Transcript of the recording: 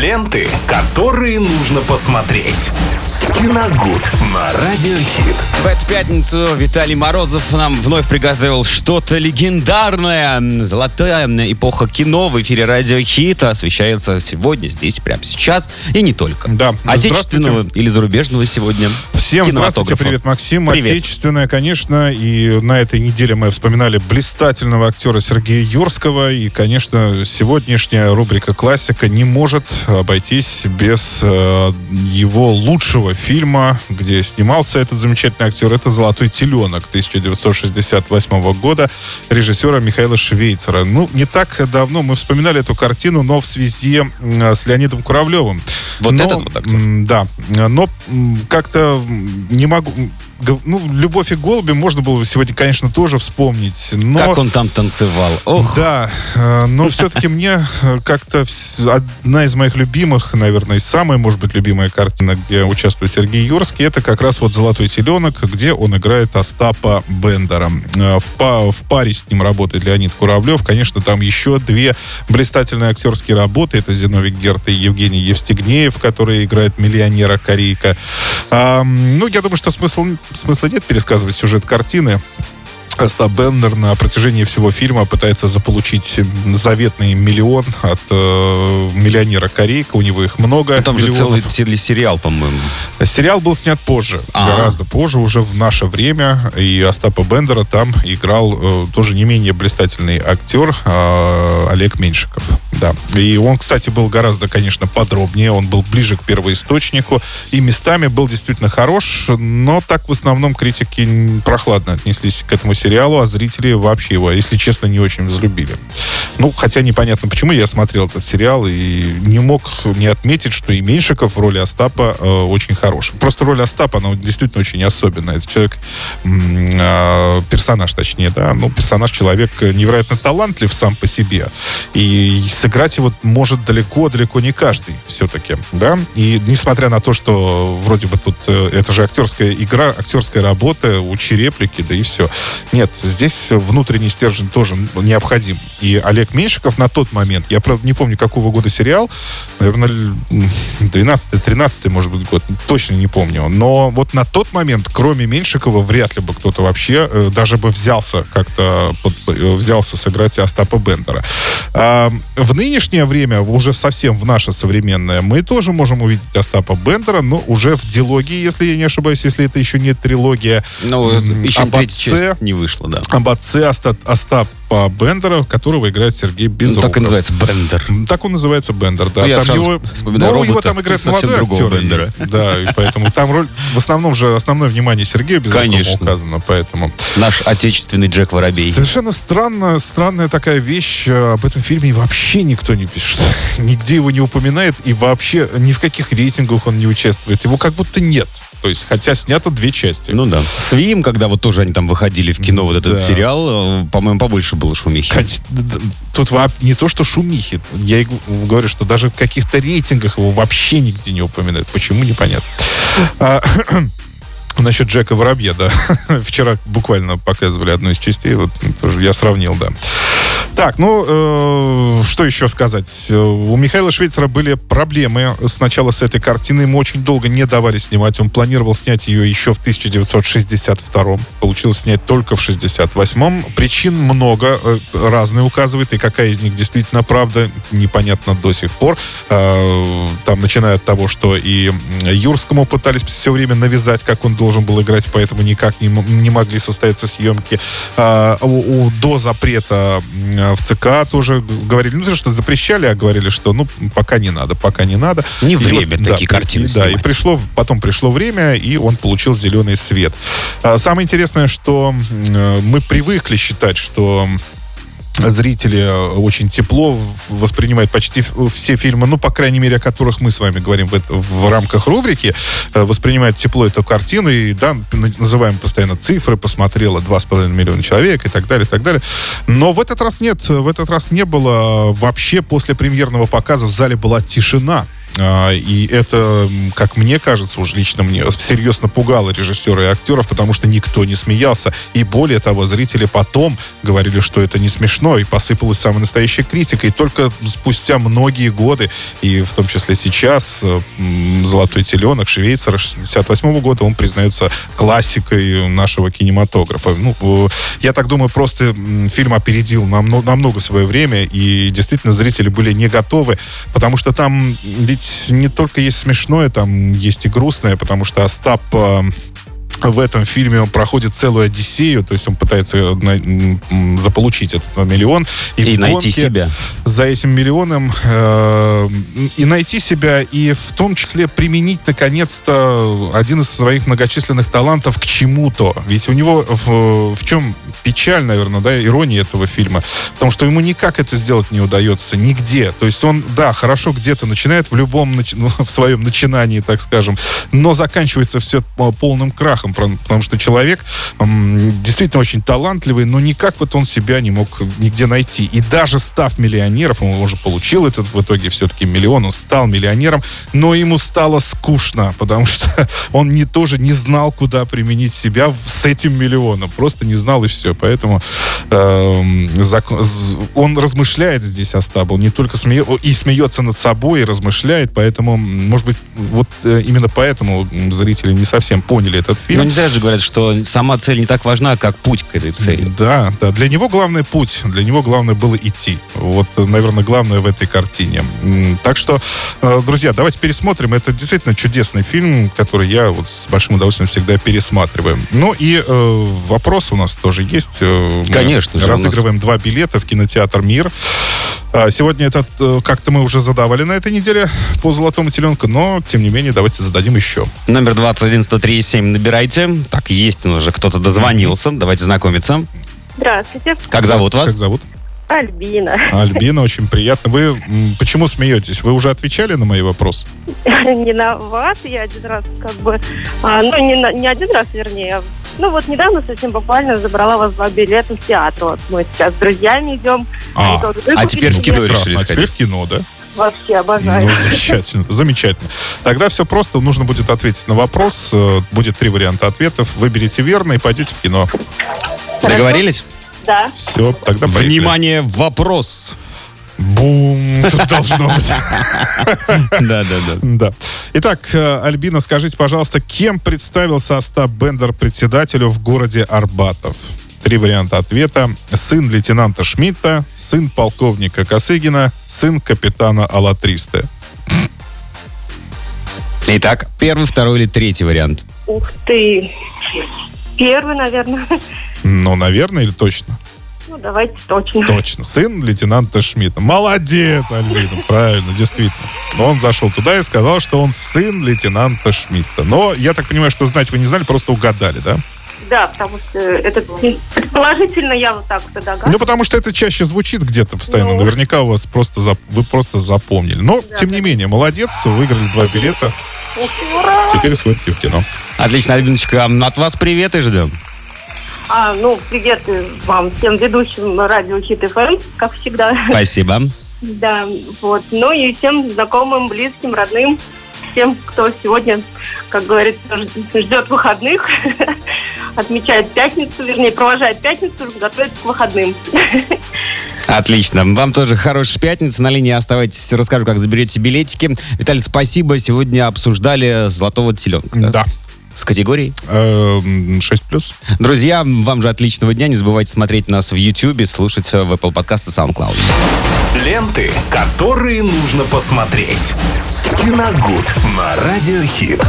Ленты, которые нужно посмотреть. Киногуд на Радиохит. В эту пятницу Виталий Морозов нам вновь приготовил что-то легендарное. Золотая эпоха кино в эфире Радио Хит освещается сегодня, здесь, прямо сейчас. И не только. Да. Отечественного или зарубежного сегодня. Всем здравствуйте, привет, Максим. Привет. Отечественное, конечно. И на этой неделе мы вспоминали блистательного актера Сергея Юрского. И, конечно, сегодняшняя рубрика «Классика» не может обойтись без э, его лучшего фильма, где снимался этот замечательный актер. Это «Золотой теленок» 1968 года режиссера Михаила Швейцера. Ну, не так давно мы вспоминали эту картину, но в связи с Леонидом Куравлевым. Вот Но, этот вот актер? Да. Но как-то не могу... Ну, «Любовь и голуби» можно было бы сегодня, конечно, тоже вспомнить. Но... Как он там танцевал. Ох, Да, э, но все-таки мне э, как-то одна из моих любимых, наверное, и самая, может быть, любимая картина, где участвует Сергей Юрский, это как раз вот «Золотой теленок», где он играет Остапа Бендера. Э, В, в паре с ним работает Леонид Куравлев. Конечно, там еще две блистательные актерские работы. Это Зиновий Герт и Евгений Евстигнеев, который играет миллионера Корейка. Ну, я думаю, что смысл, смысла нет пересказывать сюжет картины. Остап Бендер на протяжении всего фильма пытается заполучить заветный миллион от э, миллионера Корейка. У него их много. ну, там же миллионов. целый телесериал, по-моему. Сериал был снят позже, А. гораздо позже, уже в наше время. И Остапа Бендера там играл э, тоже не менее блистательный актер э, Олег Меньшиков. Да. И он, кстати, был гораздо, конечно, подробнее. Он был ближе к первоисточнику. И местами был действительно хорош. Но так в основном критики прохладно отнеслись к этому сериалу, а зрители вообще его, если честно, не очень взлюбили. Ну, хотя непонятно почему. Я смотрел этот сериал и не мог не отметить, что и Меньшиков в роли Остапа э, очень хорош. Просто роль Остапа, она действительно очень особенная. Это человек, э, персонаж, точнее, да, ну, персонаж, человек э, невероятно талантлив сам по себе. И сыграть его может далеко-далеко не каждый все-таки, да. И несмотря на то, что вроде бы тут э, это же актерская игра, актерская работа, учи реплики, да и все. Нет, здесь внутренний стержень тоже необходим. И Олег Меньшиков на тот момент, я, правда, не помню, какого года сериал, наверное, 12-13, может быть, год, точно не помню. Но вот на тот момент, кроме Меньшикова, вряд ли бы кто-то вообще э, даже бы взялся как-то, э, взялся сыграть Остапа Бендера. А, в нынешнее время, уже совсем в наше современное, мы тоже можем увидеть Остапа Бендера, но уже в дилогии, если я не ошибаюсь, если это еще не трилогия. Ну, еще об отце. часть не вышла, да. об отце Оста- Остапа Бендера, которого играет Сергей Ну, Безруков. так и называется Бендер. Так он называется Бендер, да. Ну, я Там его, вспоминаю ну, его робота там играет молодой актер. Бендера. Да, и поэтому там роль, в основном же основное внимание Сергею Безрукову Конечно. указано, поэтому. Наш отечественный Джек Воробей. Совершенно странно, странная такая вещь. э, Об этом фильме вообще никто не пишет. Нигде его не упоминает, и вообще ни в каких рейтингах он не участвует. Его как будто нет. То есть, хотя снято две части. Ну да. С Вием, когда вот тоже они там выходили в кино, вот этот Да. сериал, э, по-моему, побольше было шумихи. Тут не то, что шумихи. Я говорю, что даже в каких-то рейтингах его вообще нигде не упоминают. Почему, непонятно. А, Насчет Джека Воробья, да. Вчера буквально показывали одну из частей, вот тоже я сравнил, да. Так, ну, э, что еще сказать? Э, У Михаила Швейцера были проблемы сначала с этой картиной. Ему очень долго не давали снимать. Он планировал снять ее еще в 1962 Получилось снять только в 68 Причин много, э, разные указывают, и какая из них действительно правда, непонятно до сих пор. Э, Там, начиная от того, что и Юрскому пытались все время навязать, как он должен был играть, поэтому никак не, не могли состояться съемки. А, у- у- до запрета в ЦК тоже говорили, ну, то, что запрещали, а говорили, что, ну, пока не надо, пока не надо. Не И время вот, такие да, картины и- Да, и пришло, потом пришло время, и он получил зеленый свет. А, Самое интересное, что э, мы привыкли считать, что зрители э, очень тепло воспринимают почти все фильмы, ну, по крайней мере, о которых мы с вами говорим в, в рамках рубрики, э, воспринимают тепло эту картину, и, да, называем постоянно цифры, посмотрело 2,5 миллиона человек и так далее, и так далее. Но в этот раз нет, в этот раз не было. Вообще, после премьерного показа в зале была тишина. А, и это, как мне кажется, уж лично мне, всерьез напугало режиссера и актеров, потому что никто не смеялся. И более того, зрители потом говорили, что это не смешно, и посыпалась самая настоящая критика. И только спустя многие годы, и в том числе сейчас, «Золотой теленок» Швейцара 68 года, он признается классикой нашего кинематографа. Ну, я так думаю, просто фильм опередил намного, намного свое время, и действительно зрители были не готовы, потому что там ведь не только есть смешное, там есть и грустное, потому что Остап э, в этом фильме он проходит целую одиссею, то есть он пытается на, заполучить этот миллион. И, и найти себя. За этим миллионом э, и найти себя, и в том числе применить, наконец-то, один из своих многочисленных талантов к чему-то. Ведь у него в, в чем печаль, наверное, да, ирония этого фильма, потому что ему никак это сделать не удается, нигде. То есть он, да, хорошо где-то начинает, в любом, в своем начинании, так скажем, но заканчивается все полным крахом человеком, потому что человек действительно очень талантливый, но никак вот он себя не мог нигде найти. И даже став миллионером, он уже получил этот в итоге все-таки миллион, он стал миллионером, но ему стало скучно, потому что он не, тоже не знал, куда применить себя с этим миллионом. Просто не знал и все. Поэтому э, закон, он размышляет здесь Остап, он не только смеет, и смеется над собой, и размышляет, поэтому, может быть, вот э, именно поэтому зрители не совсем поняли этот фильм. Но не зря же говорят, что сама цель не так важна, как путь к этой цели. Да, да. Для него главный путь, для него главное было идти. Вот, наверное, главное в этой картине. Так что, э, друзья, давайте пересмотрим. Это действительно чудесный фильм, который я вот с большим удовольствием всегда пересматриваю. Ну и э, вопрос у нас тоже есть. Э, Конечно. разыгрываем нас... два билета в кинотеатр «Мир». А, сегодня это как-то мы уже задавали на этой неделе по «Золотому теленку», но, тем не менее, давайте зададим еще. Номер 21 103 7 набирайте. Так, есть уже кто-то дозвонился. Давайте знакомиться. Здравствуйте. Как зовут вас? Как зовут? Альбина. Альбина, очень приятно. Вы почему смеетесь? Вы уже отвечали на мои вопросы? Не на вас, я один раз как бы... А, ну, не, на, не один раз, вернее. Ну, вот недавно совсем буквально забрала вас два билета в театр. Вот мы сейчас с друзьями идем. А, а теперь в кино решили А теперь в кино, да? Вообще обожаю. Ну, замечательно, замечательно. Тогда все просто. Нужно будет ответить на вопрос. Э, будет три варианта ответов. Выберите верно и пойдете в кино. Договорились? Да. Все, тогда поехали. Внимание, вопрос. Бум! Тут должно быть. Да, да, да. Да. Итак, э, Альбина, скажите, пожалуйста, кем представился Остап Бендер председателю в городе Арбатов? Три варианта ответа. Сын лейтенанта Шмидта, сын полковника Косыгина, сын капитана Алатристы. Итак, первый, второй или третий вариант? Ух ты. Первый, наверное. Ну, наверное или точно? Давайте точно. Точно. Сын лейтенанта Шмидта. Молодец, Альбина, правильно, действительно. Он зашел туда и сказал, что он сын лейтенанта Шмидта. Но я так понимаю, что знать вы не знали, просто угадали, да? Да, потому что это предположительно я вот так вот догадываюсь. Ну, потому что это чаще звучит где-то постоянно. Ну. Наверняка у вас просто зап... вы просто запомнили. Но, да, тем да. не менее, молодец, выиграли два билета. Ура! Теперь сходите в кино. Отлично, Альбиночка. От вас привет и ждем. А, ну, привет вам, всем ведущим радио Хит ФМ, как всегда. Спасибо. Да, вот. Ну и всем знакомым, близким, родным, всем, кто сегодня, как говорится, ждет выходных, отмечает пятницу, вернее, провожает пятницу, готовится к выходным. Отлично. Вам тоже хорошей пятницы. На линии оставайтесь, расскажу, как заберете билетики. Виталий, спасибо. Сегодня обсуждали «Золотого теленка». Да. С категорией? 6 эм, плюс. Друзья, вам же отличного дня. Не забывайте смотреть нас в YouTube, слушать в Apple Podcast и SoundCloud. Ленты, которые нужно посмотреть. Киногуд на Радиохит.